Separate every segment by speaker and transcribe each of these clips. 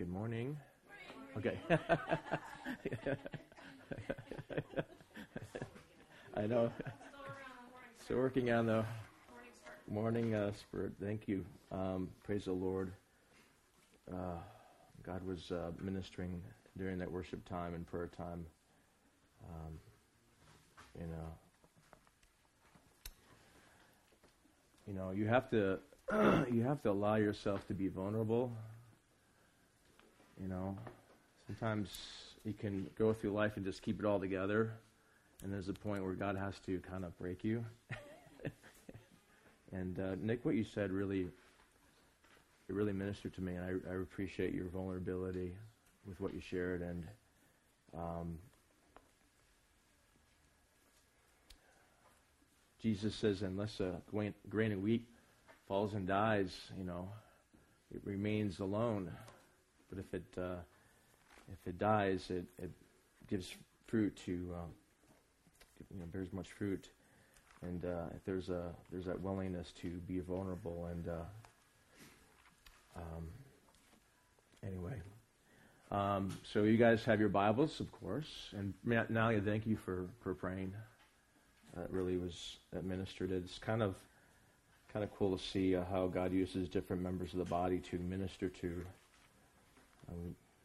Speaker 1: Good morning. Okay. I know. So working on the morning uh, spirit. Thank you. Um, praise the Lord. Uh, God was uh, ministering during that worship time and prayer time. Um, you know, you know, you have to you have to allow yourself to be vulnerable. You know, sometimes you can go through life and just keep it all together, and there's a point where God has to kind of break you. and uh, Nick, what you said really, it really ministered to me, and I, I appreciate your vulnerability with what you shared, and um, Jesus says, unless a grain of wheat falls and dies, you know, it remains alone. But if it uh, if it dies, it, it gives fruit to uh, you know bears much fruit. And uh, if there's a there's that willingness to be vulnerable and uh, um, anyway. Um, so you guys have your Bibles, of course, and Nalia, thank you for, for praying. That really was administered. It's kind of kind of cool to see uh, how God uses different members of the body to minister to um,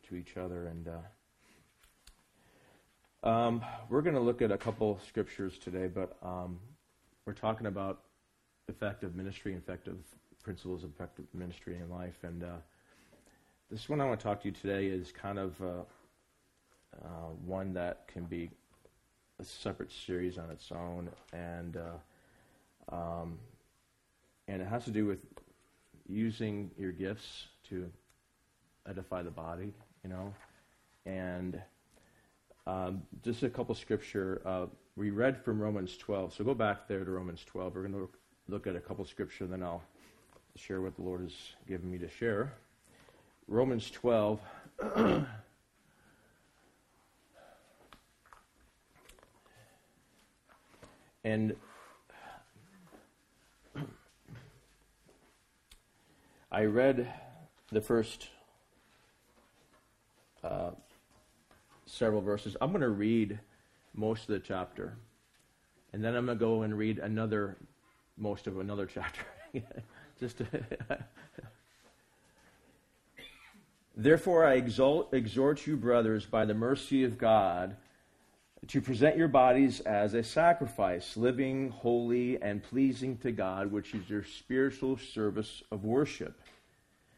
Speaker 1: to each other. And uh, um, we're going to look at a couple scriptures today, but um, we're talking about effective ministry, effective principles of effective ministry in life. And uh, this one I want to talk to you today is kind of uh, uh, one that can be a separate series on its own, and uh, um, and it has to do with using your gifts to edify the body, you know. And um, just a couple scripture. Uh, we read from Romans 12. So go back there to Romans 12. We're going to look, at a couple scripture, then I'll share what the Lord has given me to share. Romans 12. and I read the first uh, several verses. I'm going to read most of the chapter, and then I'm going to go and read another most of another chapter. Just Therefore, I exhort you, brothers, by the mercy of God, to present your bodies as a sacrifice, living, holy, and pleasing to God, which is your spiritual service of worship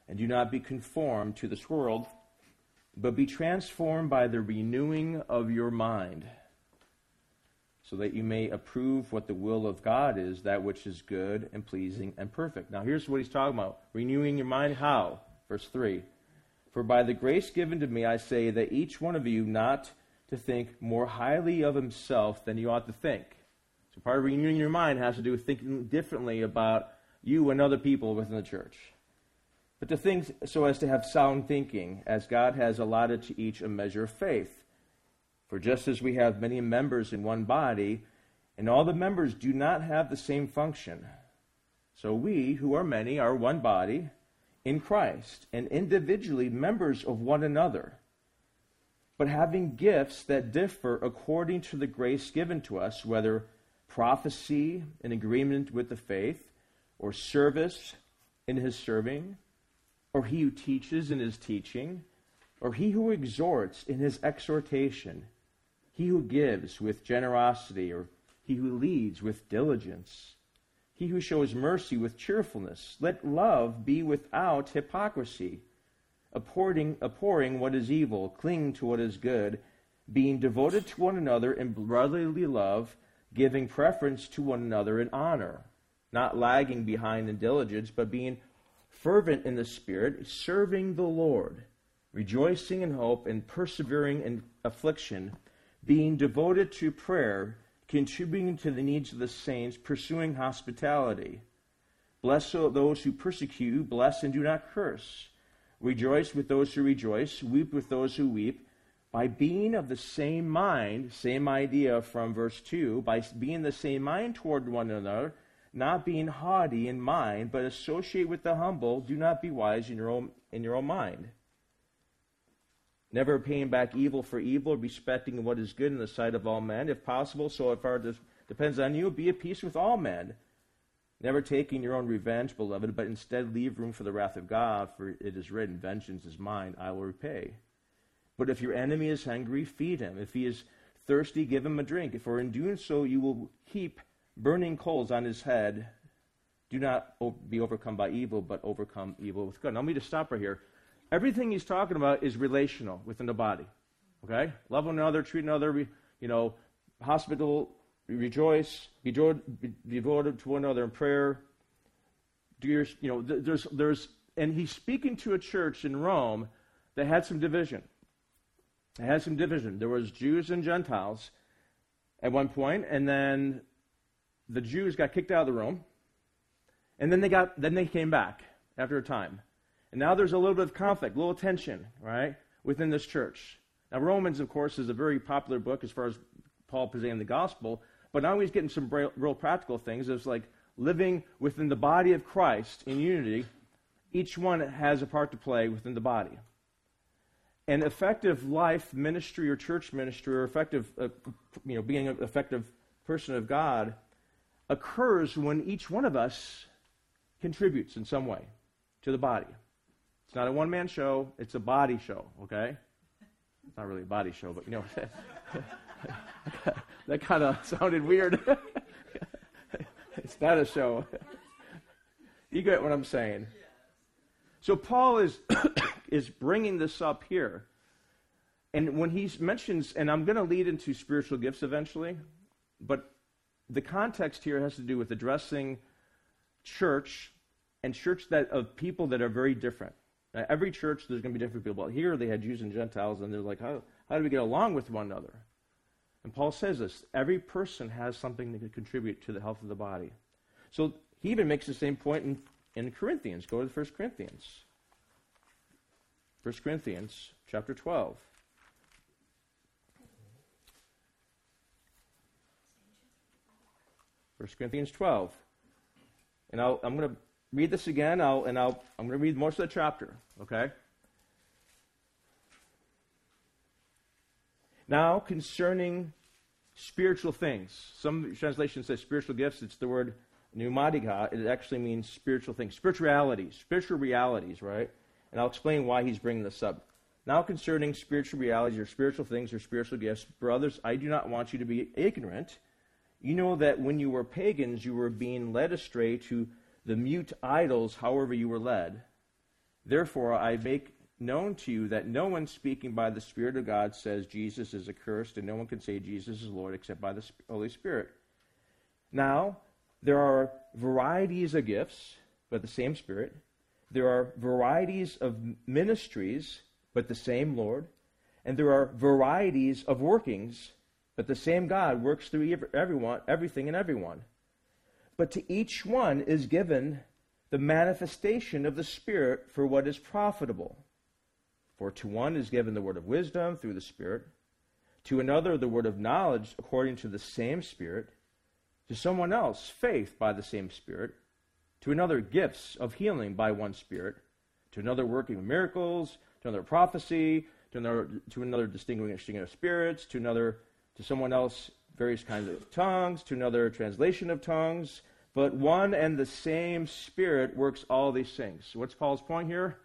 Speaker 1: and do not be conformed to this world, but be transformed by the renewing of your mind, so that you may approve what the will of God is, that which is good and pleasing and perfect. Now, here's what he's talking about renewing your mind. How? Verse 3 For by the grace given to me, I say that each one of you not to think more highly of himself than you ought to think. So, part of renewing your mind has to do with thinking differently about you and other people within the church but to think so as to have sound thinking, as God has allotted to each a measure of faith. For just as we have many members in one body, and all the members do not have the same function, so we, who are many, are one body in Christ, and individually members of one another, but having gifts that differ according to the grace given to us, whether prophecy in agreement with the faith, or service in his serving or he who teaches in his teaching, or he who exhorts in his exhortation, he who gives with generosity, or he who leads with diligence, he who shows mercy with cheerfulness. Let love be without hypocrisy, abhorring, abhorring what is evil, cling to what is good, being devoted to one another in brotherly love, giving preference to one another in honor, not lagging behind in diligence, but being fervent in the Spirit, serving the Lord, rejoicing in hope, and persevering in affliction, being devoted to prayer, contributing to the needs of the saints, pursuing hospitality. Bless those who persecute bless and do not curse. Rejoice with those who rejoice, weep with those who weep. By being of the same mind, same idea from verse 2, by being the same mind toward one another, not being haughty in mind, but associate with the humble. Do not be wise in your own, in your own mind. never paying back evil for evil, respecting what is good in the sight of all men, if possible, so far as depends on you, be at peace with all men. Never taking your own revenge, beloved, but instead leave room for the wrath of God, for it is written, Vengeance is mine, I will repay. But if your enemy is hungry, feed him. If he is thirsty, give him a drink. For in doing so, you will heap burning coals on his head. Do not be overcome by evil, but overcome evil with good. Now, let me just stop right here. Everything he's talking about is relational within the body. Okay? Love one another, treat another, you know, hospital, rejoice, be devoted to one another in prayer. Do your, you know, there's, there's, and he's speaking to a church in Rome that had some division. It had some division. There was Jews and Gentiles at one point, and then the Jews got kicked out of the Rome, and then they got, then they came back after a time. And now there's a little bit of conflict, a little tension, right, within this church. Now, Romans, of course, is a very popular book as far as Paul presenting the gospel, but now he's getting some real practical things. It's like living within the body of Christ in unity. Each one has a part to play within the body. And effective life ministry or church ministry or effective, uh, you know, being an effective person of God occurs when each one of us contributes in some way to the body. It's not a one man show, it's a body show, okay? It's not really a body show, but you know, what? that kind of sounded weird. it's not a show. you get what I'm saying? So Paul is is bringing this up here. And when he mentions, and I'm going to lead into spiritual gifts eventually, but the context here has to do with addressing church and church that of people that are very different. Now, every church, there's going to be different people. But here, they had Jews and Gentiles, and they're like, how, how do we get along with one another? And Paul says this every person has something to contribute to the health of the body. So he even makes the same point in, in Corinthians. Go to 1 Corinthians. 1 Corinthians chapter 12. First Corinthians 12. And i am going to read this again, I'll, and I'll, I'm going to read most of the chapter, okay? Now, concerning spiritual things, some translations say spiritual gifts. It's the word pneumatica. It actually means spiritual things, spiritualities, spiritual realities, right? And I'll explain why he's bringing this up. Now, concerning spiritual realities or spiritual things or spiritual gifts, brothers, I do not want you to be ignorant. You know that when you were pagans, you were being led astray to the mute idols, however you were led. Therefore, I make known to you that no one speaking by the Spirit of God says Jesus is accursed, and no one can say Jesus is Lord except by the Holy Spirit. Now, there are varieties of gifts, but the same Spirit. There are varieties of ministries, but the same Lord. And there are varieties of workings, but the same God works through everyone, everything and everyone. But to each one is given the manifestation of the Spirit for what is profitable. For to one is given the word of wisdom through the Spirit, to another the word of knowledge according to the same Spirit, to someone else faith by the same Spirit, to another gifts of healing by one Spirit, to another working miracles, to another prophecy, to another, to another distinguishing of spirits, to another, to someone else various kinds of tongues, to another translation of tongues, but one and the same Spirit works all these things. What's Paul's point here?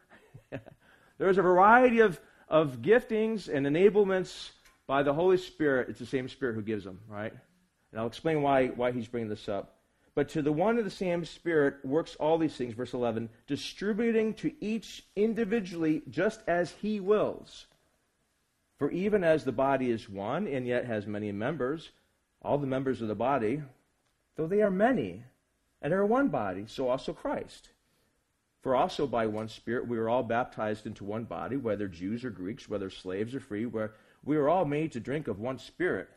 Speaker 1: There's a variety of, of giftings and enablements by the Holy Spirit. It's the same Spirit who gives them, right? And I'll explain why, why he's bringing this up. But to the one and the same Spirit works all these things, verse 11, distributing to each individually just as he wills. For even as the body is one and yet has many members, all the members of the body, though they are many, and are one body, so also Christ. For also by one Spirit we are all baptized into one body, whether Jews or Greeks, whether slaves or free, where we are all made to drink of one Spirit.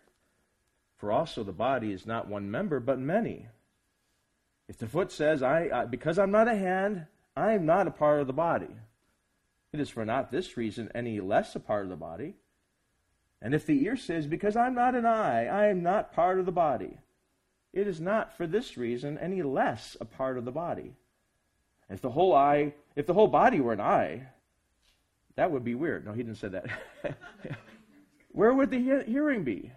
Speaker 1: For also the body is not one member, but many. If the foot says, I, I because I'm not a hand, I am not a part of the body, it is for not this reason any less a part of the body. And if the ear says, Because I'm not an eye, I am not part of the body, it is not for this reason any less a part of the body. If the whole eye, if the whole body were an eye, That would be weird. No, he didn't say that. where would the he- hearing be?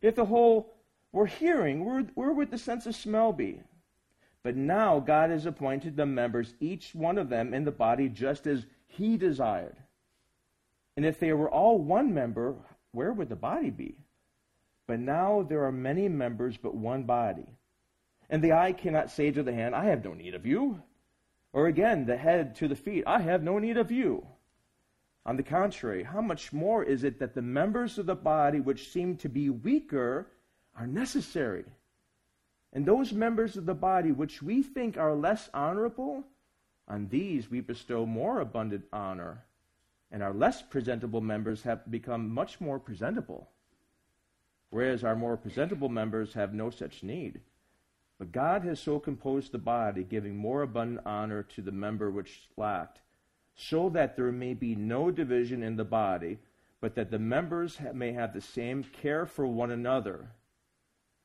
Speaker 1: If the whole were hearing, where, where would the sense of smell be? But now God has appointed the members, each one of them in the body, just as He desired. And if they were all one member, where would the body be? But now there are many members, but one body. And the eye cannot say to the hand, I have no need of you. Or again, the head to the feet, I have no need of you. On the contrary, how much more is it that the members of the body which seem to be weaker are necessary? And those members of the body which we think are less honorable, on these we bestow more abundant honor. And our less presentable members have become much more presentable, whereas our more presentable members have no such need. But God has so composed the body, giving more abundant honor to the member which lacked so that there may be no division in the body, but that the members may have the same care for one another.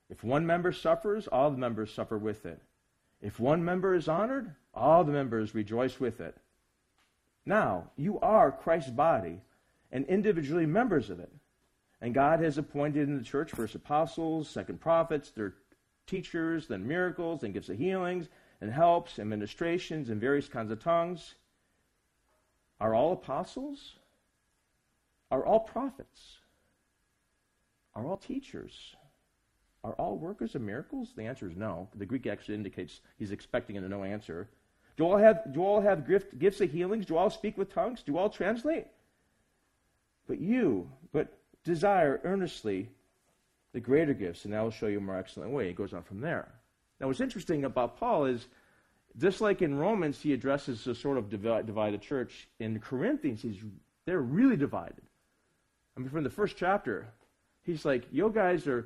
Speaker 1: If one member suffers, all the members suffer with it. If one member is honored, all the members rejoice with it. Now, you are Christ's body and individually members of it. And God has appointed in the church first apostles, second prophets, their teachers, then miracles, and gifts of healings, and helps, and administrations, and various kinds of tongues. Are all apostles? Are all prophets? Are all teachers? Are all workers of miracles? The answer is no. The Greek actually indicates he's expecting a no answer. Do all have, do all have gift, gifts of healings? Do all speak with tongues? Do all translate? But you, but desire earnestly the greater gifts, and I will show you a more excellent way. It goes on from there. Now, what's interesting about Paul is just like in Romans, he addresses a sort of divided church. In Corinthians, he's, they're really divided. I mean, from the first chapter, he's like, you guys are,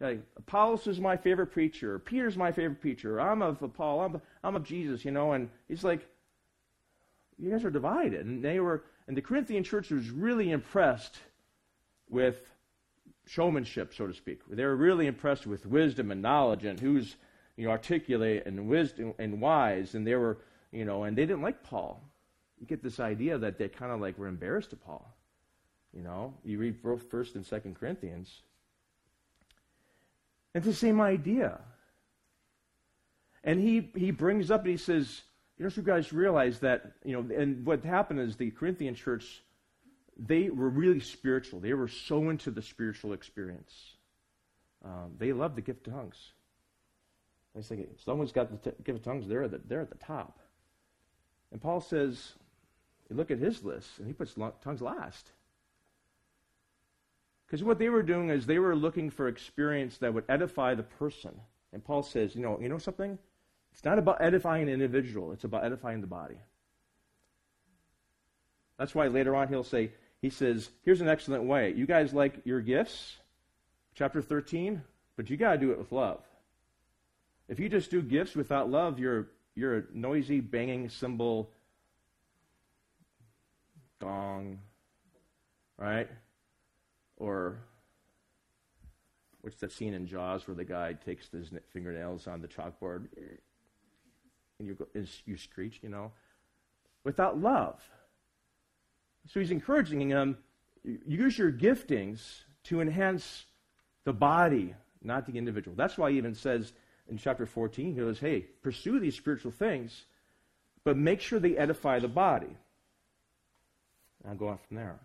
Speaker 1: like, Apollos is my favorite preacher. Peter's my favorite preacher. I'm of Paul. I'm, I'm of Jesus, you know. And he's like, you guys are divided. And they were, and the Corinthian church was really impressed with showmanship, so to speak. They were really impressed with wisdom and knowledge and who's you know, articulate and wisdom and wise, and they were, you know, and they didn't like Paul. You get this idea that they kind of like were embarrassed of Paul. You know, you read First and Second Corinthians. It's the same idea. And he he brings up and he says, you know, you guys realize that, you know, and what happened is the Corinthian church, they were really spiritual. They were so into the spiritual experience. Um, they loved the gift of tongues. Was thinking, someone's got the t- gift of tongues, they're at, the, they're at the top. And Paul says, you look at his list, and he puts tongues last. Because what they were doing is they were looking for experience that would edify the person. And Paul says, you know, you know something? It's not about edifying an individual, it's about edifying the body. That's why later on he'll say, he says, here's an excellent way. You guys like your gifts, chapter 13, but you got to do it with love. If you just do gifts without love, you're, you're a noisy, banging cymbal, gong, right? Or what's that scene in Jaws where the guy takes his fingernails on the chalkboard and you, go, you screech, you know? Without love. So he's encouraging them use your giftings to enhance the body, not the individual. That's why he even says in chapter 14, he goes, hey, pursue these spiritual things, but make sure they edify the body. I'll go on from there.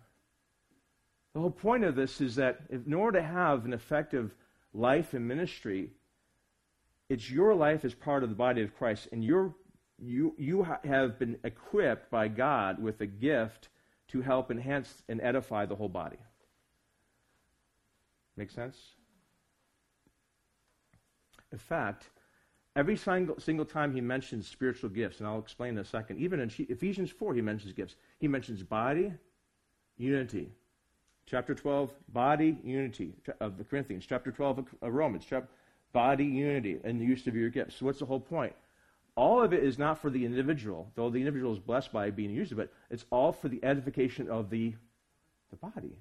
Speaker 1: The whole point of this is that in order to have an effective life and ministry, it's your life as part of the body of Christ, and you you, you ha- have been equipped by God with a gift to help enhance and edify the whole body. Make sense? In fact, every single, single time he mentions spiritual gifts, and I'll explain in a second, even in Ephesians 4, he mentions gifts. He mentions body, unity. Chapter 12, body, unity of the Corinthians. Chapter 12 of Romans, chapter, body, unity, and the use of your gifts. So, what's the whole point? All of it is not for the individual, though the individual is blessed by being used of it. It's all for the edification of the, the body.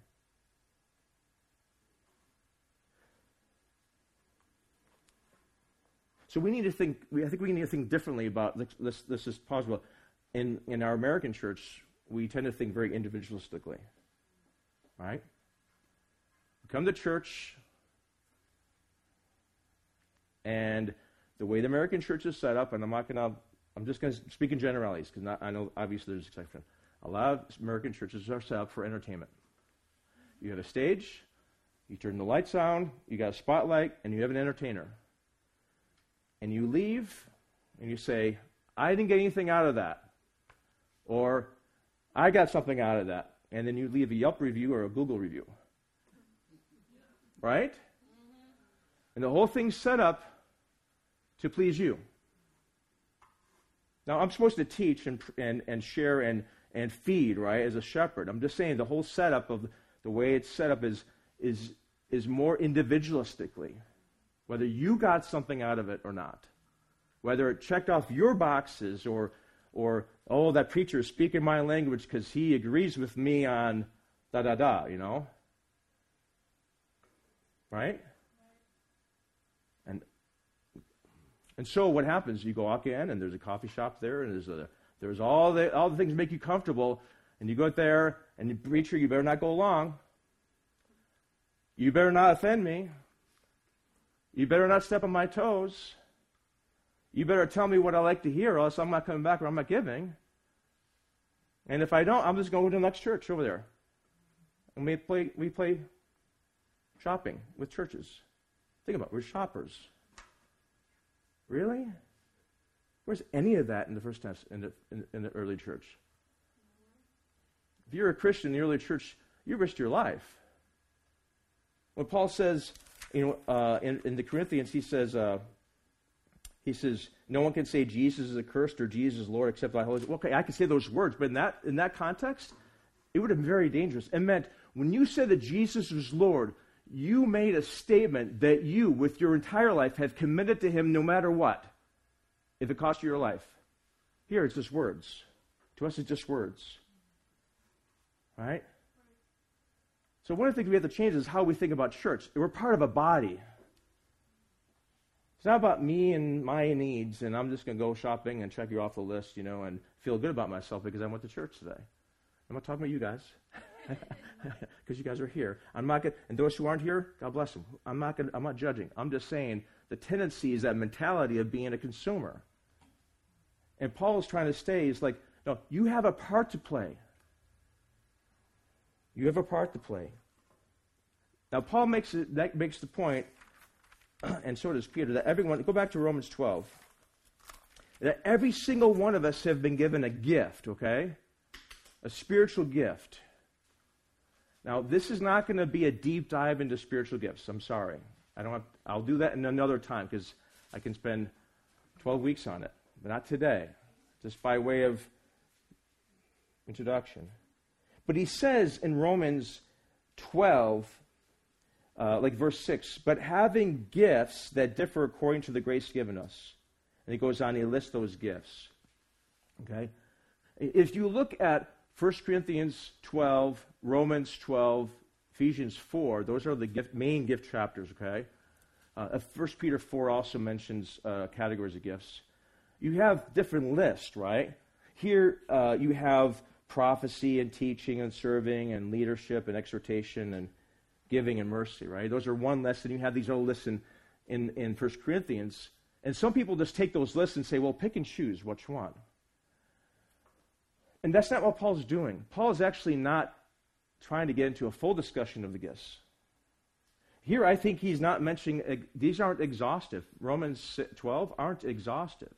Speaker 1: So we need to think. I think we need to think differently about this. This, this is possible. In in our American church, we tend to think very individualistically. Right? We come to church, and the way the American church is set up, and I'm not going to, I'm just going to speak in generalities because I know obviously there's exceptions. A lot of American churches are set up for entertainment. You have a stage, you turn the lights on, you got a spotlight, and you have an entertainer. And you leave, and you say, I didn't get anything out of that. Or, I got something out of that. And then you leave a Yelp review or a Google review. Right? And the whole thing's set up to please you. Now, I'm supposed to teach and, and, and share and, and feed, right, as a shepherd. I'm just saying the whole setup of the way it's set up is, is, is more individualistically, whether you got something out of it or not. Whether it checked off your boxes or, or oh, that preacher is speaking my language because he agrees with me on da da da, you know? Right? And and so what happens? You go walk in and there's a coffee shop there and there's a there's all the all the things make you comfortable and you go out there and the preacher you better not go along. You better not offend me. You better not step on my toes. You better tell me what I like to hear, or else I'm not coming back or I'm not giving. And if I don't, I'm just going to the next church over there. And we play, we play shopping with churches. Think about it, we're shoppers. Really? Where's any of that in the first in the, in, in the early church? If you're a Christian in the early church, you risked your life. When Paul says, you know, uh, in, in, the Corinthians, he says, uh, he says, no one can say Jesus is accursed or Jesus is Lord except by Holy Spirit. Okay, I can say those words, but in that, in that context, it would have been very dangerous. It meant when you said that Jesus was Lord, you made a statement that you, with your entire life, have committed to him no matter what, if it cost you your life. Here, it's just words. To us, it's just words. Right? So one of the things we have to change is how we think about church. We're part of a body. It's not about me and my needs, and I'm just going to go shopping and check you off the list, you know, and feel good about myself because I went to church today. I'm not talking about you guys, because you guys are here. I'm not gonna, and those who aren't here, God bless them. I'm not gonna, I'm not judging. I'm just saying the tendency is that mentality of being a consumer. And Paul is trying to stay is like, no, you have a part to play. You have a part to play. Now, Paul makes, it, that makes the point, and so does Peter, that everyone, go back to Romans 12, that every single one of us have been given a gift, okay? A spiritual gift. Now, this is not going to be a deep dive into spiritual gifts. I'm sorry. I don't have, I'll do that in another time because I can spend 12 weeks on it, but not today, just by way of introduction. But he says in Romans 12, uh, like verse 6, but having gifts that differ according to the grace given us. And he goes on, he lists those gifts. Okay? If you look at 1 Corinthians 12, Romans 12, Ephesians 4, those are the gift, main gift chapters, okay? Uh, 1 Peter 4 also mentions uh, categories of gifts. You have different lists, right? Here uh, you have prophecy and teaching and serving and leadership and exhortation and giving and mercy, right? Those are one lesson. you have these other lists in, in, in 1 Corinthians. And some people just take those lists and say, well, pick and choose which one. And that's not what Paul's doing. Paul is actually not trying to get into a full discussion of the gifts. Here, I think he's not mentioning, these aren't exhaustive. Romans 12 aren't exhaustive.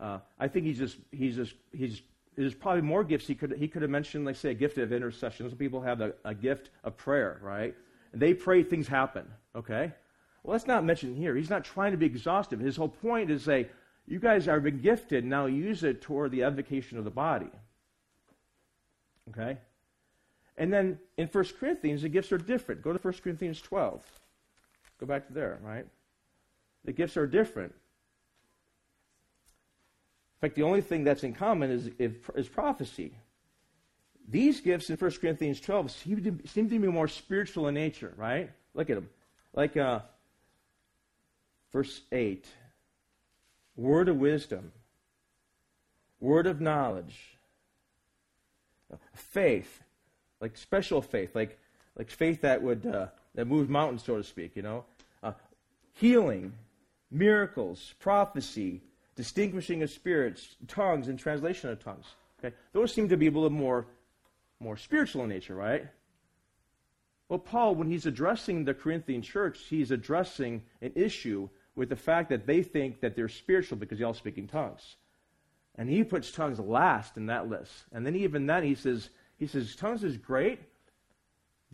Speaker 1: Uh, I think he's just, he's just, he's there's probably more gifts he could he could have mentioned, like say a gift of intercession. Some people have a, a gift of prayer, right? And they pray, things happen. Okay? Well, that's not mentioned here. He's not trying to be exhaustive. His whole point is say, you guys are been gifted, now use it toward the edification of the body. Okay? And then in 1 Corinthians, the gifts are different. Go to 1 Corinthians 12. Go back to there, right? The gifts are different fact, the only thing that's in common is, is prophecy. These gifts in 1 Corinthians 12 seem to, seem to be more spiritual in nature, right? Look at them. Like uh, verse 8 word of wisdom, word of knowledge, faith, like special faith, like, like faith that would uh, that moved mountains, so to speak, you know. Uh, healing, miracles, prophecy, distinguishing of spirits, tongues, and translation of tongues. Okay? Those seem to be a little more, more spiritual in nature, right? Well, Paul, when he's addressing the Corinthian church, he's addressing an issue with the fact that they think that they're spiritual because they all speaking tongues. And he puts tongues last in that list. And then even then he says, he says, tongues is great,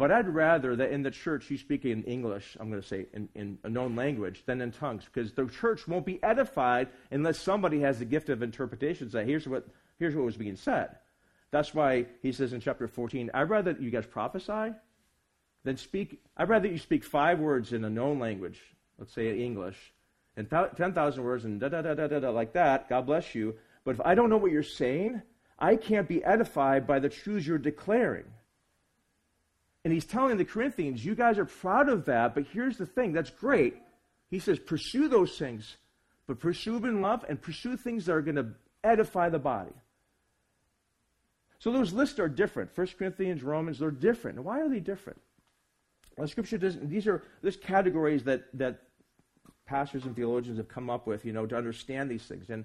Speaker 1: but I'd rather that in the church you speak in English, I'm going to say in, in a known language, than in tongues, because the church won't be edified unless somebody has the gift of interpretation. Say, here's what, here's what was being said. That's why he says in chapter 14, I'd rather you guys prophesy than speak. I'd rather you speak five words in a known language, let's say English, and 10,000 words and da da da da da da like that. God bless you. But if I don't know what you're saying, I can't be edified by the truths you're declaring. And he's telling the Corinthians, you guys are proud of that, but here's the thing that's great. He says, pursue those things, but pursue them in love and pursue things that are going to edify the body. So those lists are different. 1 Corinthians, Romans, they're different. Why are they different? Well, Scripture doesn't, these are, there's categories that, that pastors and theologians have come up with, you know, to understand these things. And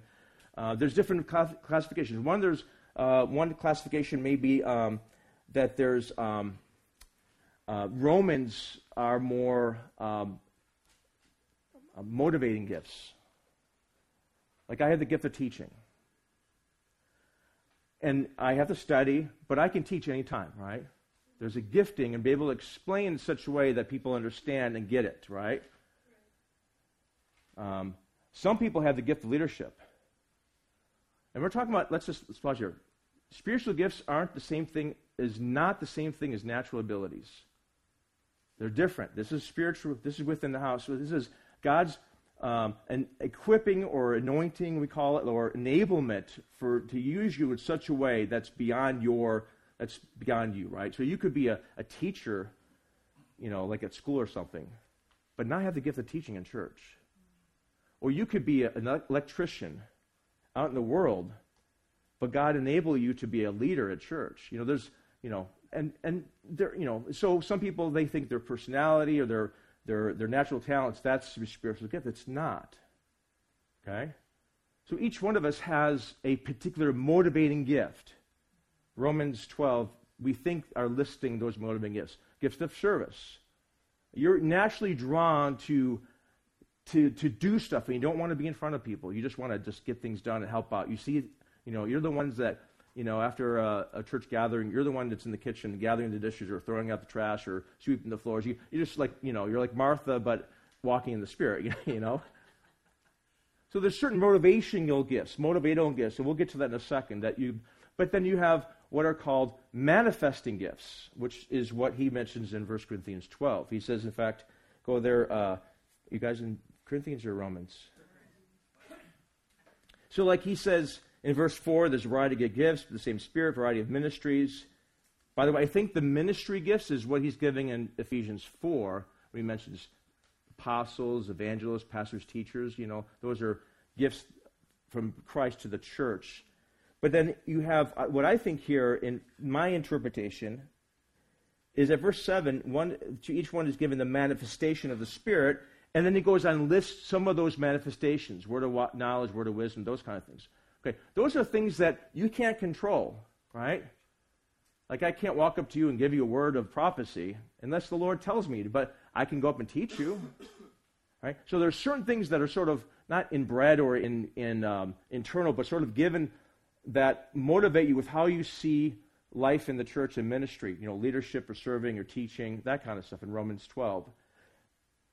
Speaker 1: uh, there's different classifications. One, there's, uh, one classification may be um, that there's um, uh, Romans are more um, uh, motivating gifts. Like I have the gift of teaching. And I have to study, but I can teach anytime, right? There's a gifting and be able to explain in such a way that people understand and get it, right? Um, some people have the gift of leadership. And we're talking about, let's just let's pause here. Spiritual gifts aren't the same thing, is not the same thing as natural abilities. They're different. This is spiritual. This is within the house. This is God's um, an equipping or anointing, we call it, or enablement for to use you in such a way that's beyond your that's beyond you, right? So you could be a, a teacher, you know, like at school or something, but not have the gift of teaching in church. Or you could be a, an electrician out in the world, but God enable you to be a leader at church. You know, there's, you know, and and they're you know so some people they think their personality or their their their natural talents that's a spiritual gift. It's not. Okay, so each one of us has a particular motivating gift. Romans 12, we think are listing those motivating gifts. Gifts of service. You're naturally drawn to to to do stuff and you don't want to be in front of people. You just want to just get things done and help out. You see, you know, you're the ones that you know, after a, a, church gathering, you're the one that's in the kitchen gathering the dishes or throwing out the trash or sweeping the floors. You, you're just like, you know, you're like Martha, but walking in the Spirit, you know? So there's certain motivational gifts, motivational gifts, and we'll get to that in a second. That you, but then you have what are called manifesting gifts, which is what he mentions in 1 Corinthians 12. He says, in fact, go there. Uh, you guys in Corinthians or Romans? So, like he says, in verse 4, there's a variety of gifts, the same Spirit, variety of ministries. By the way, I think the ministry gifts is what he's giving in Ephesians 4, when he mentions apostles, evangelists, pastors, teachers. You know, those are gifts from Christ to the church. But then you have uh, what I think here in my interpretation is that verse 7, one, to each one is given the manifestation of the Spirit, and then he goes on and lists some of those manifestations word of knowledge, word of wisdom, those kind of things. Okay, those are things that you can't control, right? Like I can't walk up to you and give you a word of prophecy unless the Lord tells me, but I can go up and teach you. Right? So there's certain things that are sort of not inbred or in, in um, internal, but sort of given that motivate you with how you see life in the church and ministry, you know, leadership or serving or teaching, that kind of stuff in Romans 12.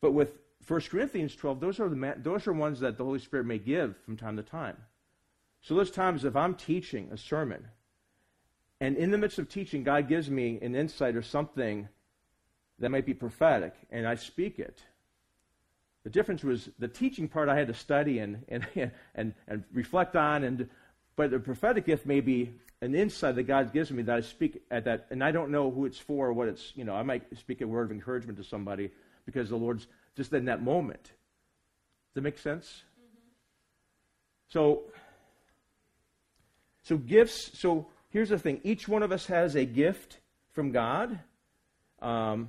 Speaker 1: But with 1 Corinthians 12, those are, the, those are ones that the Holy Spirit may give from time to time. So there's times if I'm teaching a sermon, and in the midst of teaching, God gives me an insight or something that might be prophetic, and I speak it. The difference was the teaching part I had to study and, and, and, and reflect on, and, but the prophetic gift may be an insight that God gives me that I speak at that, and I don't know who it's for or what it's, you know, I might speak a word of encouragement to somebody because the Lord's just in that moment. Does that make sense? Mm-hmm. So so gifts, so here's the thing each one of us has a gift from God. Um,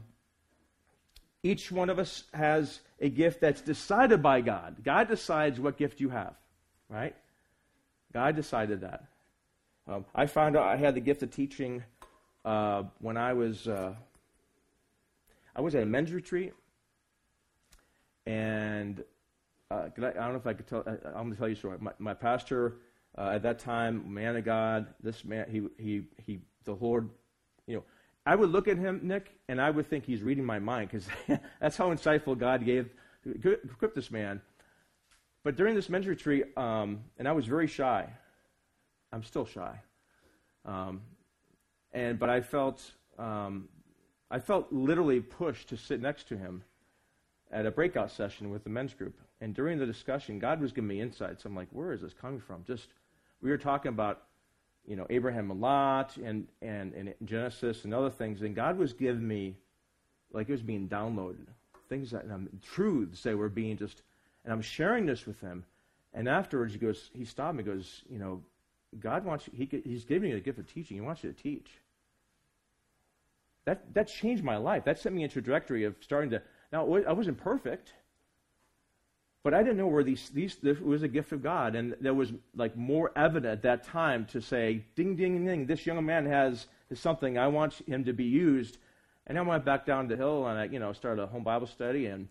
Speaker 1: each one of us has a gift that's decided by God. God decides what gift you have, right? God decided that. Um, I found out I had the gift of teaching uh, when I was uh, I was at a men's retreat, and uh, I, I, don't know if I could tell. I, am going to tell you a story. My, my pastor uh, at that time, man of God, this man, he he he, the Lord, you know, I would look at him, Nick, and I would think he's reading my mind because that's how insightful God gave equipped this man. But during this men's retreat, um, and I was very shy. I'm still shy. Um, and but I felt um, I felt literally pushed to sit next to him at a breakout session with the men's group. And during the discussion, God was giving me insights. I'm like, where is this coming from? Just we were talking about you know, Abraham a lot and, and, and Genesis and other things. And God was giving me, like it was being downloaded, things that, um, truths that were being just, and I'm sharing this with him. And afterwards, he goes, he stopped me, goes, you know, God wants you, he, he's giving you the gift of teaching. He wants you to teach. That, that changed my life. That sent me into a trajectory of starting to, now I wasn't perfect. But I didn't know where these, these, this was a gift of God. And there was like more evident at that time to say, ding, ding, ding, this young man has something. I want him to be used. And I went back down the hill and I, you know, started a home Bible study. And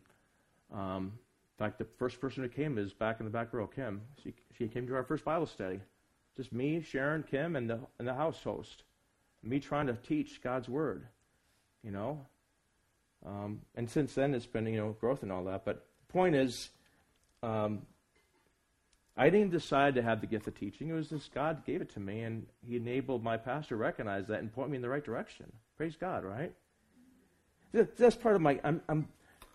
Speaker 1: um, in fact, the first person who came is back in the back row, Kim. She, she came to our first Bible study. Just me, Sharon, Kim, and the, and the house host. Me trying to teach God's Word, you know. Um, and since then, it's been, you know, growth and all that. But the point is, um, I didn't decide to have the gift of teaching. It was just God gave it to me, and He enabled my pastor to recognize that and point me in the right direction. Praise God, right? That's part of my. I'm, I'm,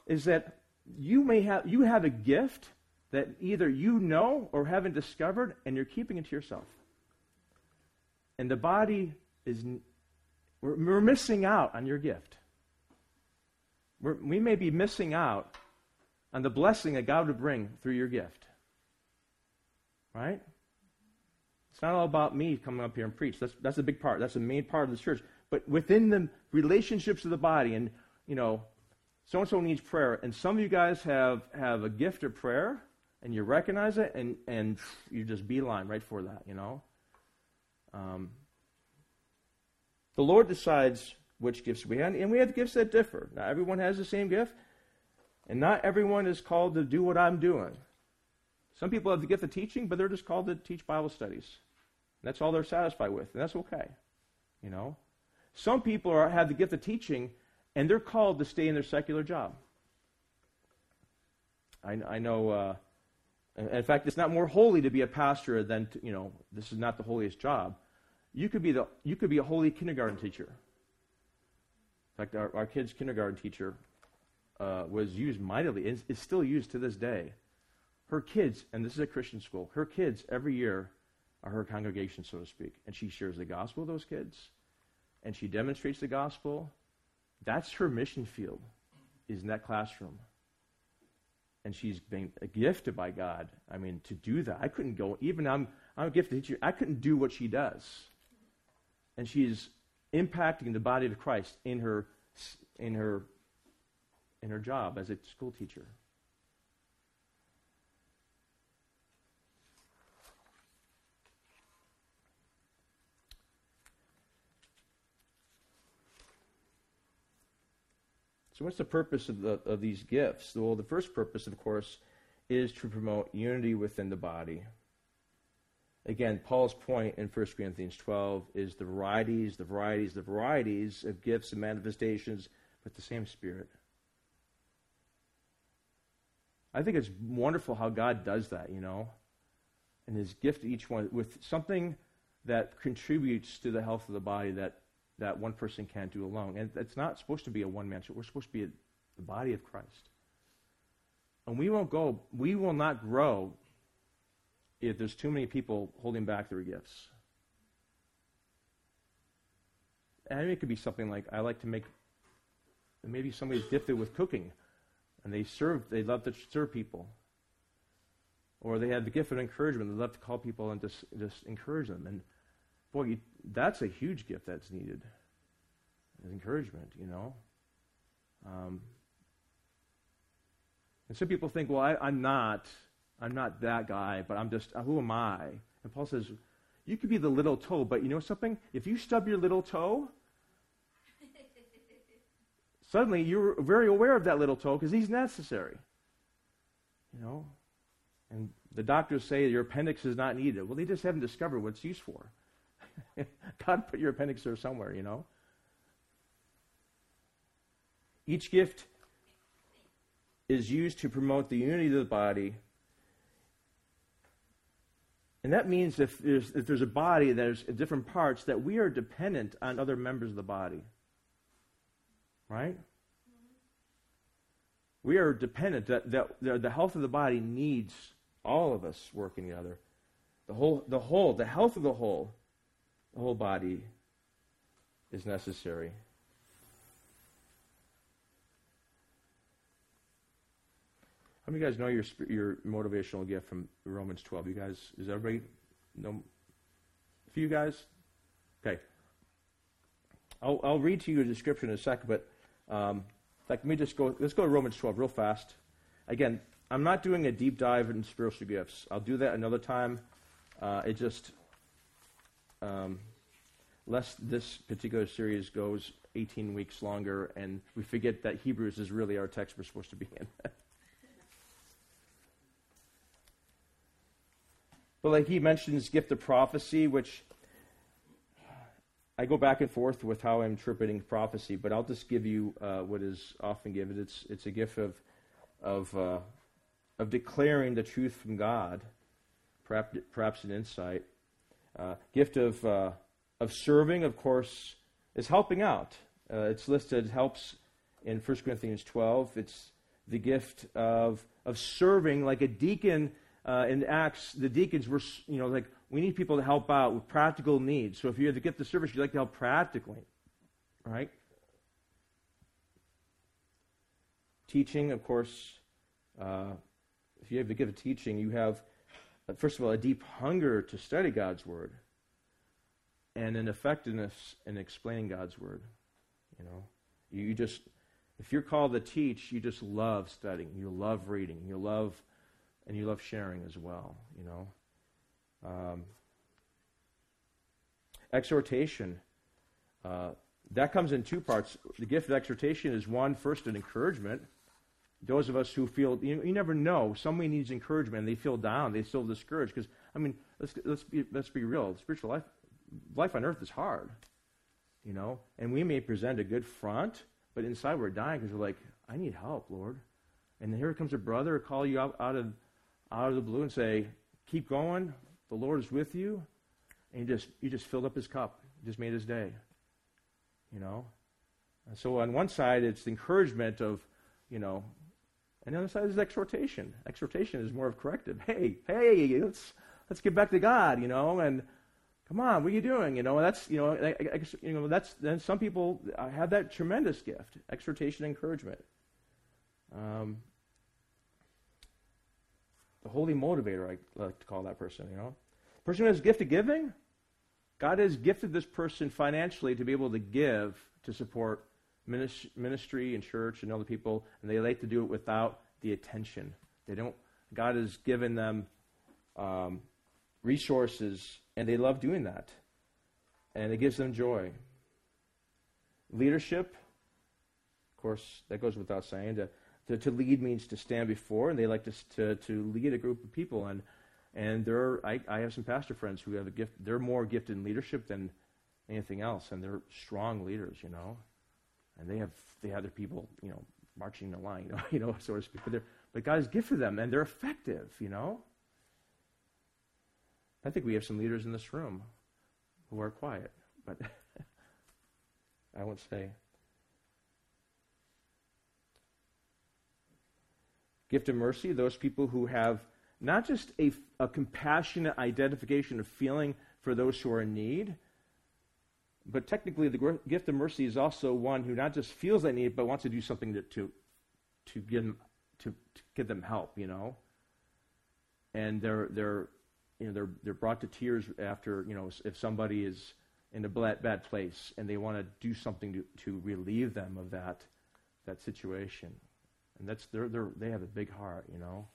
Speaker 1: is that you may have you have a gift that either you know or haven't discovered, and you're keeping it to yourself. And the body is we're, we're missing out on your gift. We're, we may be missing out on the blessing that God would bring through your gift. Right? It's not all about me coming up here and preach. That's, that's a big part. That's the main part of the church. But within the relationships of the body, and, you know, so and so needs prayer, and some of you guys have, have a gift of prayer, and you recognize it, and, and you just beeline right for that, you know? Um, the Lord decides which gifts we have, and we have gifts that differ. Not everyone has the same gift. And not everyone is called to do what I'm doing. Some people have the gift of teaching, but they're just called to teach Bible studies. That's all they're satisfied with, and that's okay. You know? Some people are, have the gift of teaching, and they're called to stay in their secular job. I, I know, uh, in fact, it's not more holy to be a pastor than, to, you know, this is not the holiest job. You could be, the, you could be a holy kindergarten teacher. In fact, our, our kid's kindergarten teacher uh, was used mightily, is, is still used to this day. Her kids, and this is a Christian school, her kids every year are her congregation, so to speak. And she shares the gospel with those kids, and she demonstrates the gospel. That's her mission field, is in that classroom. And she's been gifted by God. I mean, to do that. I couldn't go, even I'm, I'm a gifted teacher, I couldn't do what she does. And she's impacting the body of Christ in her, in her in her job as a school teacher. So, what's the purpose of, the, of these gifts? Well, the first purpose, of course, is to promote unity within the body. Again, Paul's point in 1 Corinthians 12 is the varieties, the varieties, the varieties of gifts and manifestations with the same Spirit. I think it's wonderful how God does that, you know, and His gift to each one with something that contributes to the health of the body that, that one person can't do alone. And it's not supposed to be a one man show. We're supposed to be a, the body of Christ. And we won't go, we will not grow if there's too many people holding back their gifts. And it could be something like I like to make, maybe somebody's gifted with cooking and they serve, they love to serve people. Or they have the gift of encouragement. They love to call people and just, just encourage them. And boy, you, that's a huge gift that's needed. Is encouragement, you know. Um, and some people think, well, I, I'm not, I'm not that guy, but I'm just, who am I? And Paul says, you could be the little toe, but you know something? If you stub your little toe, suddenly you're very aware of that little toe because he's necessary. You know? And the doctors say your appendix is not needed. Well, they just haven't discovered what it's used for. God put your appendix there somewhere, you know? Each gift is used to promote the unity of the body. And that means if there's, if there's a body, there's different parts, that we are dependent on other members of the body. Right? We are dependent, that, that the health of the body needs all of us working together. The whole, the whole, the health of the whole, the whole body is necessary. How many of you guys know your your motivational gift from Romans 12? You guys, is everybody know? A few guys? Okay. I'll, I'll read to you a description in a second, but um, like, let me just go. Let's go to Romans 12 real fast. Again, I'm not doing a deep dive in spiritual gifts. I'll do that another time. Uh, it just, um, lest this particular series goes 18 weeks longer and we forget that Hebrews is really our text we're supposed to be in. But like he mentions gift of prophecy, which I go back and forth with how I'm interpreting prophecy, but I'll just give you uh, what is often given. It's it's a gift of of uh, of declaring the truth from God, perhaps perhaps an insight. Uh, gift of uh, of serving, of course, is helping out. Uh, it's listed helps in 1 Corinthians 12. It's the gift of of serving like a deacon uh, in Acts, the deacons were, you know, like, we need people to help out with practical needs. So if you have to get the service, you'd like to help practically, right? Teaching, of course, uh, if you have to give a teaching, you have, first of all, a deep hunger to study God's Word and an effectiveness in explaining God's Word. You know, you just, if you're called to teach, you just love studying. You love reading. You love and you love sharing as well, you know. Um, exhortation. Uh, that comes in two parts. The gift of exhortation is one, first, an encouragement. Those of us who feel, you, you never know, somebody needs encouragement and they feel down, they feel discouraged. Because, I mean, let's, let's, be, let's be real. Spiritual life, life on earth is hard, you know. And we may present a good front, but inside we're dying because we're like, I need help, Lord. And here comes a brother call you out, out of out of the blue and say, keep going, the Lord is with you. And you just, you just filled up his cup, just made his day. You know? And so on one side, it's the encouragement of, you know, and the other side is exhortation. Exhortation is more of corrective. Hey, hey, let's, let's get back to God, you know, and come on, what are you doing? You know, that's, you know, you know, that's, then some people have that tremendous gift, exhortation, encouragement. Um, the holy motivator, I like to call that person, you know. Person who has gift of giving, God has gifted this person financially to be able to give to support ministry and church and other people, and they like to do it without the attention. They don't. God has given them um, resources, and they love doing that, and it gives them joy. Leadership, of course, that goes without saying. To to, to lead means to stand before, and they like to, to, to lead a group of people. And, and there I, I have some pastor friends who have a gift. They're more gifted in leadership than anything else, and they're strong leaders, you know. And they have they have their people, you know, marching the line, you know, you know, so to speak. But, they're, but God has gifted them, and they're effective, you know. I think we have some leaders in this room who are quiet, but I won't say. Gift of mercy, those people who have not just a, a compassionate identification of feeling for those who are in need, but technically the gift of mercy is also one who not just feels that need, but wants to do something to, to, to, give, them, to, to give them help, you know. And they're, they're, you know, they're, they're brought to tears after, you know, if somebody is in a bad, bad place and they want to do something to, to relieve them of that, that situation. And that's, they're, they're, they have a big heart, you know.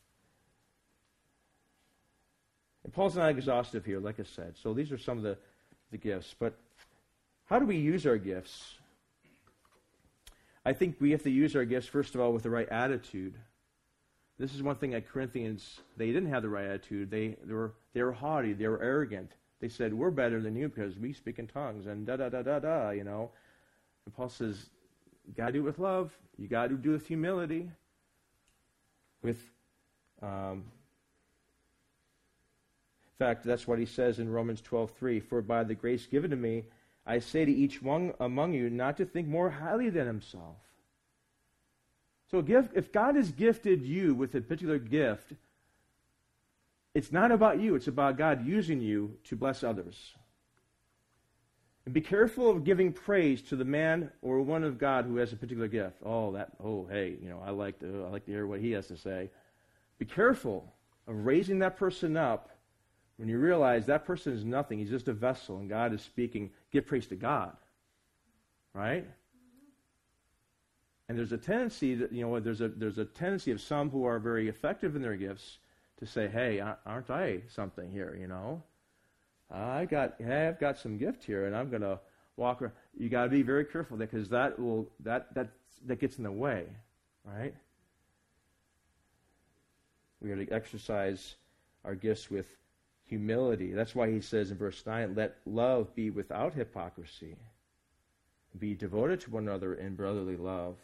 Speaker 1: And Paul's not exhaustive here, like I said. So these are some of the, the gifts. But how do we use our gifts? I think we have to use our gifts, first of all, with the right attitude. This is one thing at Corinthians, they didn't have the right attitude. They, they, were, they were haughty, they were arrogant. They said, We're better than you because we speak in tongues, and da da da da da, you know. And Paul says, You got to do it with love, you got to do it with humility, with. Um, in fact, that's what he says in Romans 12:3. For by the grace given to me, I say to each one among you not to think more highly than himself. So if God has gifted you with a particular gift, it's not about you, it's about God using you to bless others. And be careful of giving praise to the man or one of God who has a particular gift. Oh, that oh hey, you know, I like to I like to hear what he has to say. Be careful of raising that person up when you realize that person is nothing, he's just a vessel, and God is speaking, give praise to God. Right? And there's a tendency that, you know, there's a, there's a tendency of some who are very effective in their gifts to say, hey, aren't I something here, you know? I got, hey, I've got some gift here, and I'm going to walk around. You got to be very careful because that will, that, that, that gets in the way, right? We got to exercise our gifts with humility. That's why he says in verse 9, let love be without hypocrisy. Be devoted to one another in brotherly love.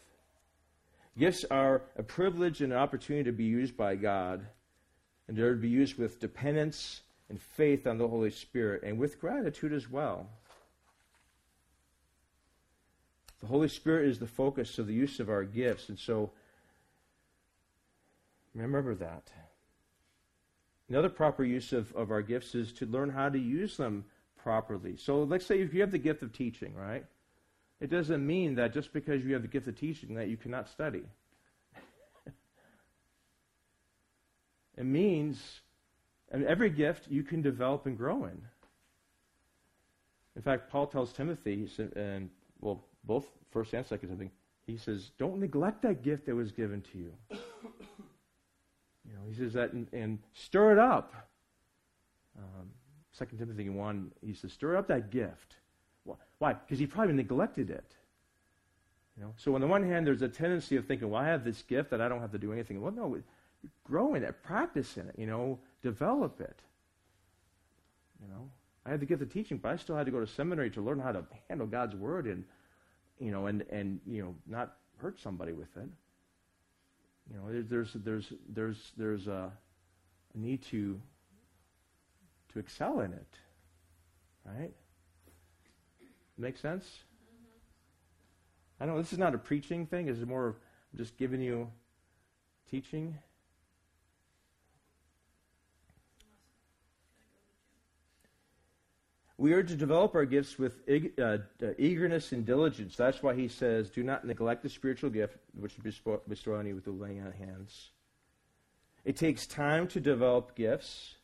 Speaker 1: Gifts are a privilege and an opportunity to be used by God, and they're to be used with dependence and faith on the Holy Spirit, and with gratitude as well. The Holy Spirit is the focus of the use of our gifts, and so remember that. Another proper use of, of our gifts is to learn how to use them properly. So let's say if you have the gift of teaching, right? It doesn't mean that just because you have the gift of teaching that you cannot study. it means and every gift you can develop and grow in. In fact, Paul tells Timothy, and well, both first and second Timothy, he says, "Don't neglect that gift that was given to you." You know, he says that and, and stir it up. Um, 2 Timothy 1, he says, stir up that gift. Why? Because he probably neglected it. You know? So on the one hand, there's a tendency of thinking, well, I have this gift that I don't have to do anything. Well, no, grow in it, practice in it, you know, develop it. You know, I had to get the teaching, but I still had to go to seminary to learn how to handle God's word and, you know, and, and you know, not hurt somebody with it. You know, there's there's there's there's a, a need to to excel in it, right? Make sense? I know this is not a preaching thing. This is more of just giving you teaching. We are to develop our gifts with uh, uh, eagerness and diligence. That's why he says, Do not neglect the spiritual gift which is bestowed on you with the laying on of hands. It takes time to develop gifts.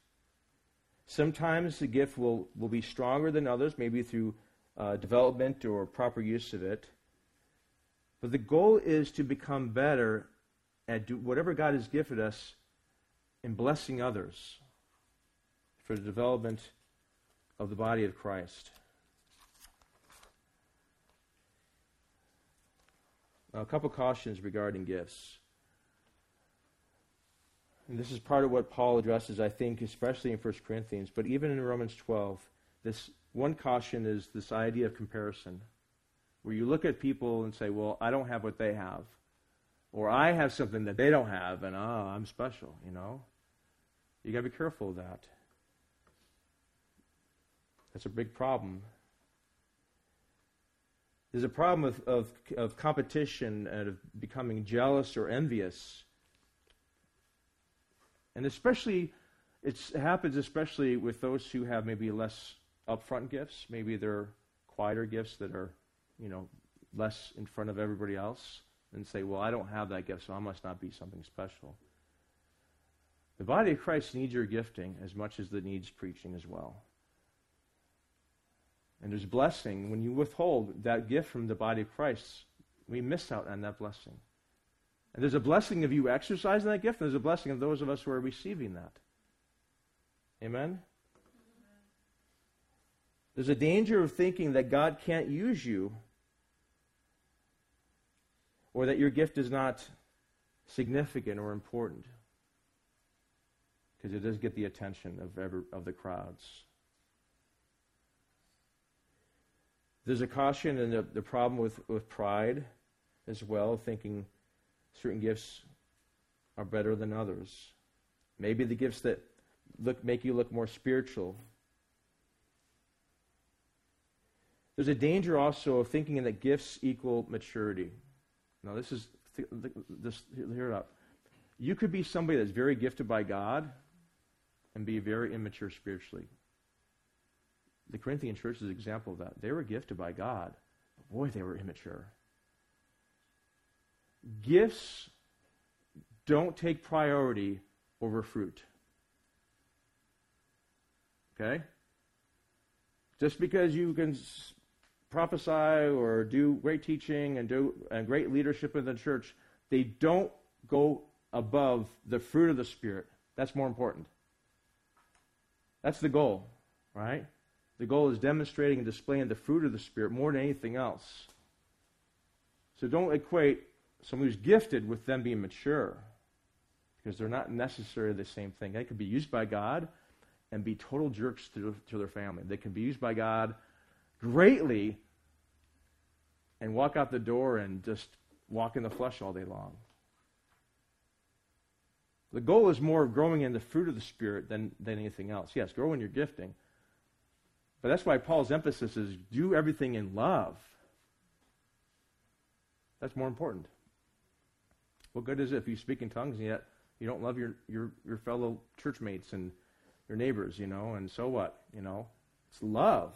Speaker 1: Sometimes the gift will, will be stronger than others, maybe through uh, development or proper use of it. But the goal is to become better at do whatever God has gifted us in blessing others for the development of the body of Christ. Now, a couple cautions regarding gifts. And this is part of what Paul addresses, I think, especially in 1 Corinthians, but even in Romans 12. This one caution is this idea of comparison, where you look at people and say, well, I don't have what they have. Or I have something that they don't have, and oh, I'm special, you know? You got to be careful of that. That's a big problem. There's a problem of, of, of competition and of becoming jealous or envious. And especially, it happens especially with those who have maybe less upfront gifts. Maybe they're quieter gifts that are, you know, less in front of everybody else. And say, well, I don't have that gift, so I must not be something special. The body of Christ needs your gifting as much as it needs preaching as well. And there's blessing. When you withhold that gift from the body of Christ, we miss out on that blessing. And there's a blessing of you exercising that gift, and there's a blessing of those of us who are receiving that. Amen? There's a danger of thinking that God can't use you or that your gift is not significant or important because it does get the attention of, ever, of the crowds. There's a caution and the, the problem with, with pride as well, thinking certain gifts are better than others. Maybe the gifts that look, make you look more spiritual. There's a danger also of thinking that gifts equal maturity. Now, this is, this, hear it up. You could be somebody that's very gifted by God and be very immature spiritually. The Corinthian church is an example of that. They were gifted by God. But boy, they were immature. Gifts don't take priority over fruit. Okay? Just because you can prophesy or do great teaching and do and great leadership in the church, they don't go above the fruit of the Spirit. That's more important. That's the goal, right? The goal is demonstrating and displaying the fruit of the Spirit more than anything else. So don't equate someone who's gifted with them being mature, because they're not necessarily the same thing. They could be used by God and be total jerks to, to their family. They can be used by God greatly and walk out the door and just walk in the flesh all day long. The goal is more of growing in the fruit of the Spirit than, than anything else. Yes, grow in your gifting. But that's why Paul's emphasis is do everything in love. That's more important. What good is it if you speak in tongues and yet you don't love your, your, your fellow churchmates and your neighbors, you know, and so what? You know? It's love.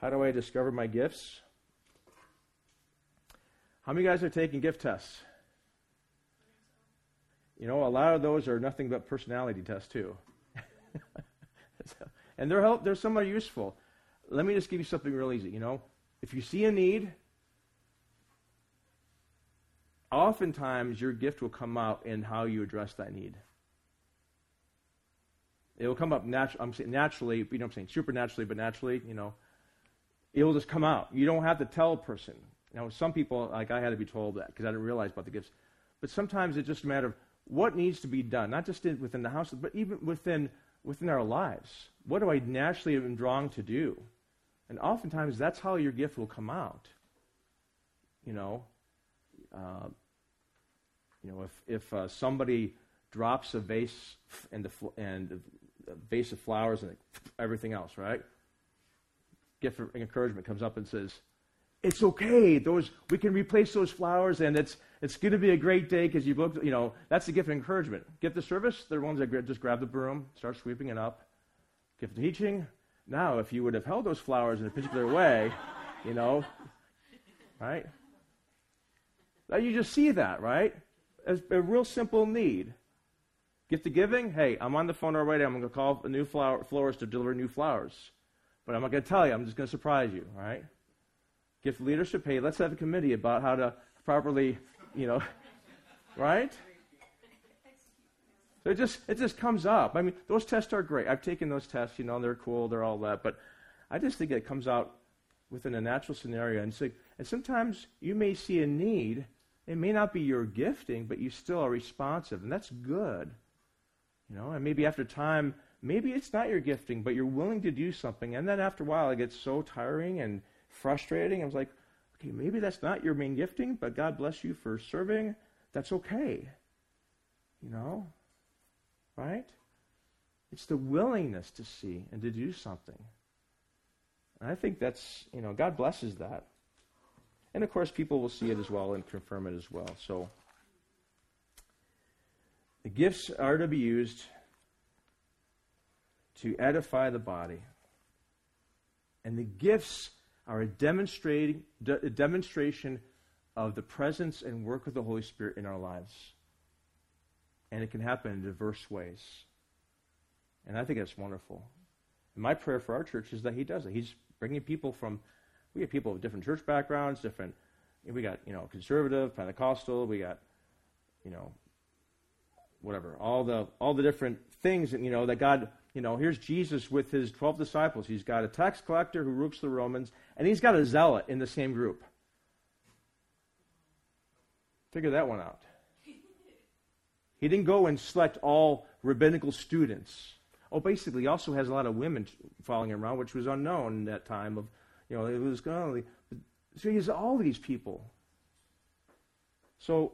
Speaker 1: How do I discover my gifts? How many guys are taking gift tests? You know, a lot of those are nothing but personality tests too. and they're help, they're somewhat useful. Let me just give you something real easy. You know, if you see a need, oftentimes your gift will come out in how you address that need. It will come up natu- I'm saying naturally, you know I'm saying? Supernaturally, but naturally, you know. It will just come out. You don't have to tell a person. Now, some people, like I had to be told that because I didn't realize about the gifts. But sometimes it's just a matter of what needs to be done, not just in, within the house, but even within, within our lives. What do I naturally am drawn to do? And oftentimes that's how your gift will come out. You know, uh, you know, if, if uh, somebody drops a vase and, the fl- and a vase of flowers and everything else, right? Gift of encouragement comes up and says, it's okay. Those we can replace those flowers, and it's it's going to be a great day because you've looked. You know, that's the gift of encouragement. Gift of service, they're the ones that just grab the broom, start sweeping it up. Gift of teaching. Now, if you would have held those flowers in a particular way, you know, right? Now you just see that, right? As a real simple need. Gift of giving. Hey, I'm on the phone already. I'm going to call a new flower, florist to deliver new flowers, but I'm not going to tell you. I'm just going to surprise you, right? Gift leadership, hey, let's have a committee about how to properly, you know, right? So it just it just comes up. I mean, those tests are great. I've taken those tests, you know, they're cool, they're all that, but I just think it comes out within a natural scenario. And, so, and sometimes you may see a need. It may not be your gifting, but you still are responsive, and that's good. You know, and maybe after time, maybe it's not your gifting, but you're willing to do something, and then after a while, it gets so tiring and frustrating. I was like, okay, maybe that's not your main gifting, but God bless you for serving. That's okay. You know? Right? It's the willingness to see and to do something. And I think that's, you know, God blesses that. And of course, people will see it as well and confirm it as well. So, the gifts are to be used to edify the body. And the gifts are a, demonstrating, a demonstration of the presence and work of the Holy Spirit in our lives. And it can happen in diverse ways. And I think that's wonderful. And my prayer for our church is that he does it. He's bringing people from, we have people of different church backgrounds, different, we got, you know, conservative, Pentecostal, we got, you know, whatever, all the, all the different things, and, you know, that God, you know, here's Jesus with his 12 disciples. He's got a tax collector who rooks the Romans, and he's got a zealot in the same group. Figure that one out. He didn't go and select all rabbinical students. Oh, basically, he also has a lot of women following him around, which was unknown in that time. Of, you know, it was going. So he has all these people. So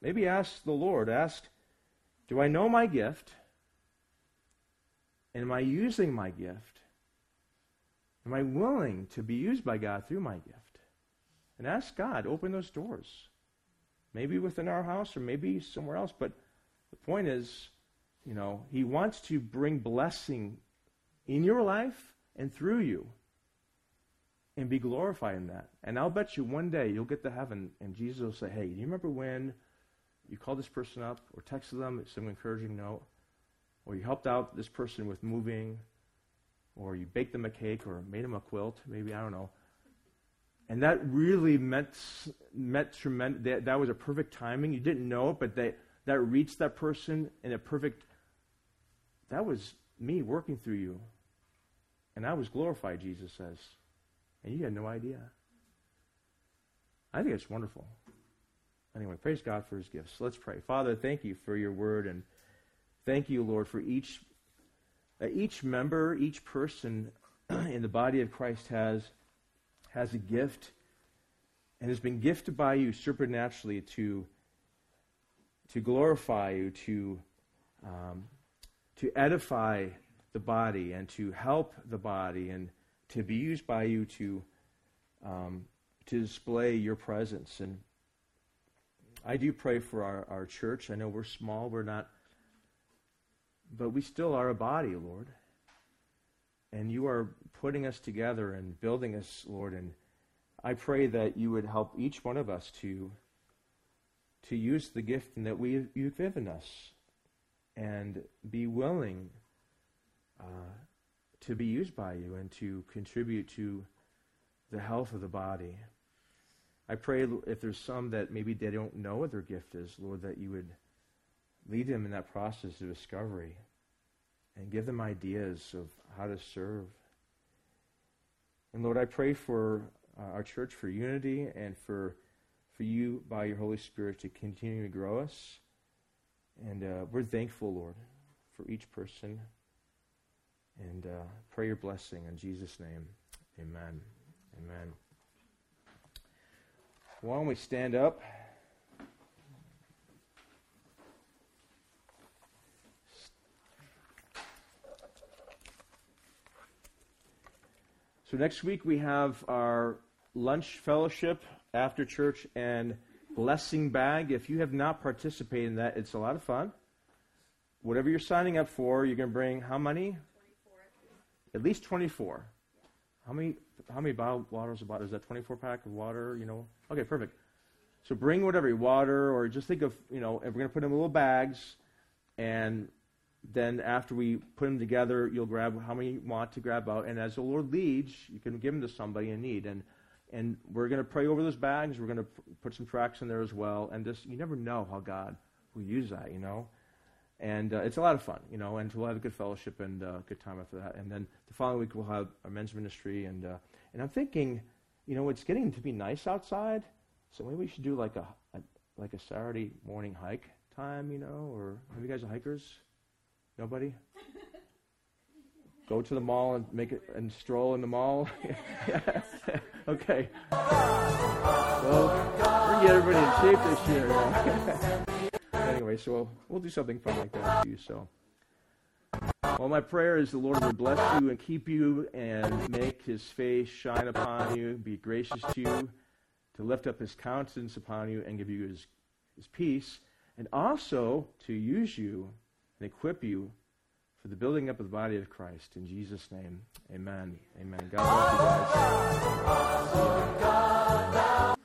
Speaker 1: maybe ask the Lord. Ask, do I know my gift? And am I using my gift? Am I willing to be used by God through my gift? And ask God, open those doors. Maybe within our house or maybe somewhere else. But the point is, you know, He wants to bring blessing in your life and through you and be glorified in that. And I'll bet you one day you'll get to heaven and Jesus will say, Hey, do you remember when you called this person up or texted them some encouraging note? Or you helped out this person with moving? Or you baked them a cake or made them a quilt? Maybe, I don't know. And that really meant, meant tremendous. That, that was a perfect timing. You didn't know it, but that, that reached that person in a perfect. That was me working through you. And I was glorified, Jesus says. And you had no idea. I think it's wonderful. Anyway, praise God for his gifts. Let's pray. Father, thank you for your word and thank you, Lord, for each uh, each member, each person in the body of Christ has has a gift and has been gifted by you supernaturally to, to glorify you, to, um, to edify the body, and to help the body, and to be used by you to, um, to display your presence. And I do pray for our, our church. I know we're small, we're not, but we still are a body, Lord. And you are putting us together and building us, Lord. And I pray that you would help each one of us to, to use the gift that we, you've given us and be willing uh, to be used by you and to contribute to the health of the body. I pray if there's some that maybe they don't know what their gift is, Lord, that you would lead them in that process of discovery and give them ideas of how to serve. And Lord, I pray for uh, our church for unity and for for you by your Holy Spirit to continue to grow us. And uh, we're thankful, Lord, for each person. And uh, pray your blessing in Jesus' name. Amen. Amen. Why don't we stand up? So next week we have our lunch fellowship after church and blessing bag. If you have not participated in that, it's a lot of fun. Whatever you're signing up for, you're going to bring how many? 24. At least 24. How many how many bottled waters about is that 24 pack of water, you know? Okay, perfect. So bring whatever, water or just think of, you know, and we're going to put them in little bags and then after we put them together, you'll grab how many you want to grab out. And as the Lord leads, you can give them to somebody in need. And, and we're going to pray over those bags. We're going to put some tracks in there as well. And just, you never know how God will use that, you know. And uh, it's a lot of fun, you know, and we'll have a good fellowship and uh, good time after that. And then the following week we'll have our men's ministry. And, uh, and I'm thinking, you know, it's getting to be nice outside. So maybe we should do like a, a like a Saturday morning hike time, you know, or are you guys hikers? Nobody? Go to the mall and make it and stroll in the mall. okay. Well, we get everybody in shape this year. anyway, so we'll, we'll do something fun like that too. So. Well, my prayer is the Lord will bless you and keep you and make his face shine upon you, be gracious to you, to lift up his countenance upon you and give you his, his peace, and also to use you and equip you for the building up of the body of Christ. In Jesus' name, amen. Amen. God bless you guys.